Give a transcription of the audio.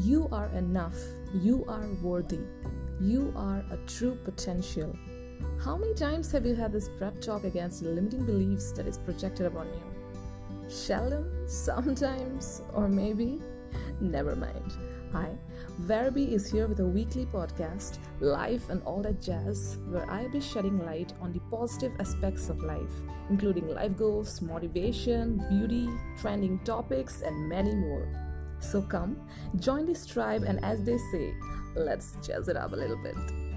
You are enough. You are worthy. You are a true potential. How many times have you had this prep talk against limiting beliefs that is projected upon you? Seldom, sometimes, or maybe? Never mind. Hi, Verbi is here with a weekly podcast, Life and All That Jazz, where I'll be shedding light on the positive aspects of life, including life goals, motivation, beauty, trending topics, and many more. So come, join this tribe, and as they say, let's jazz it up a little bit.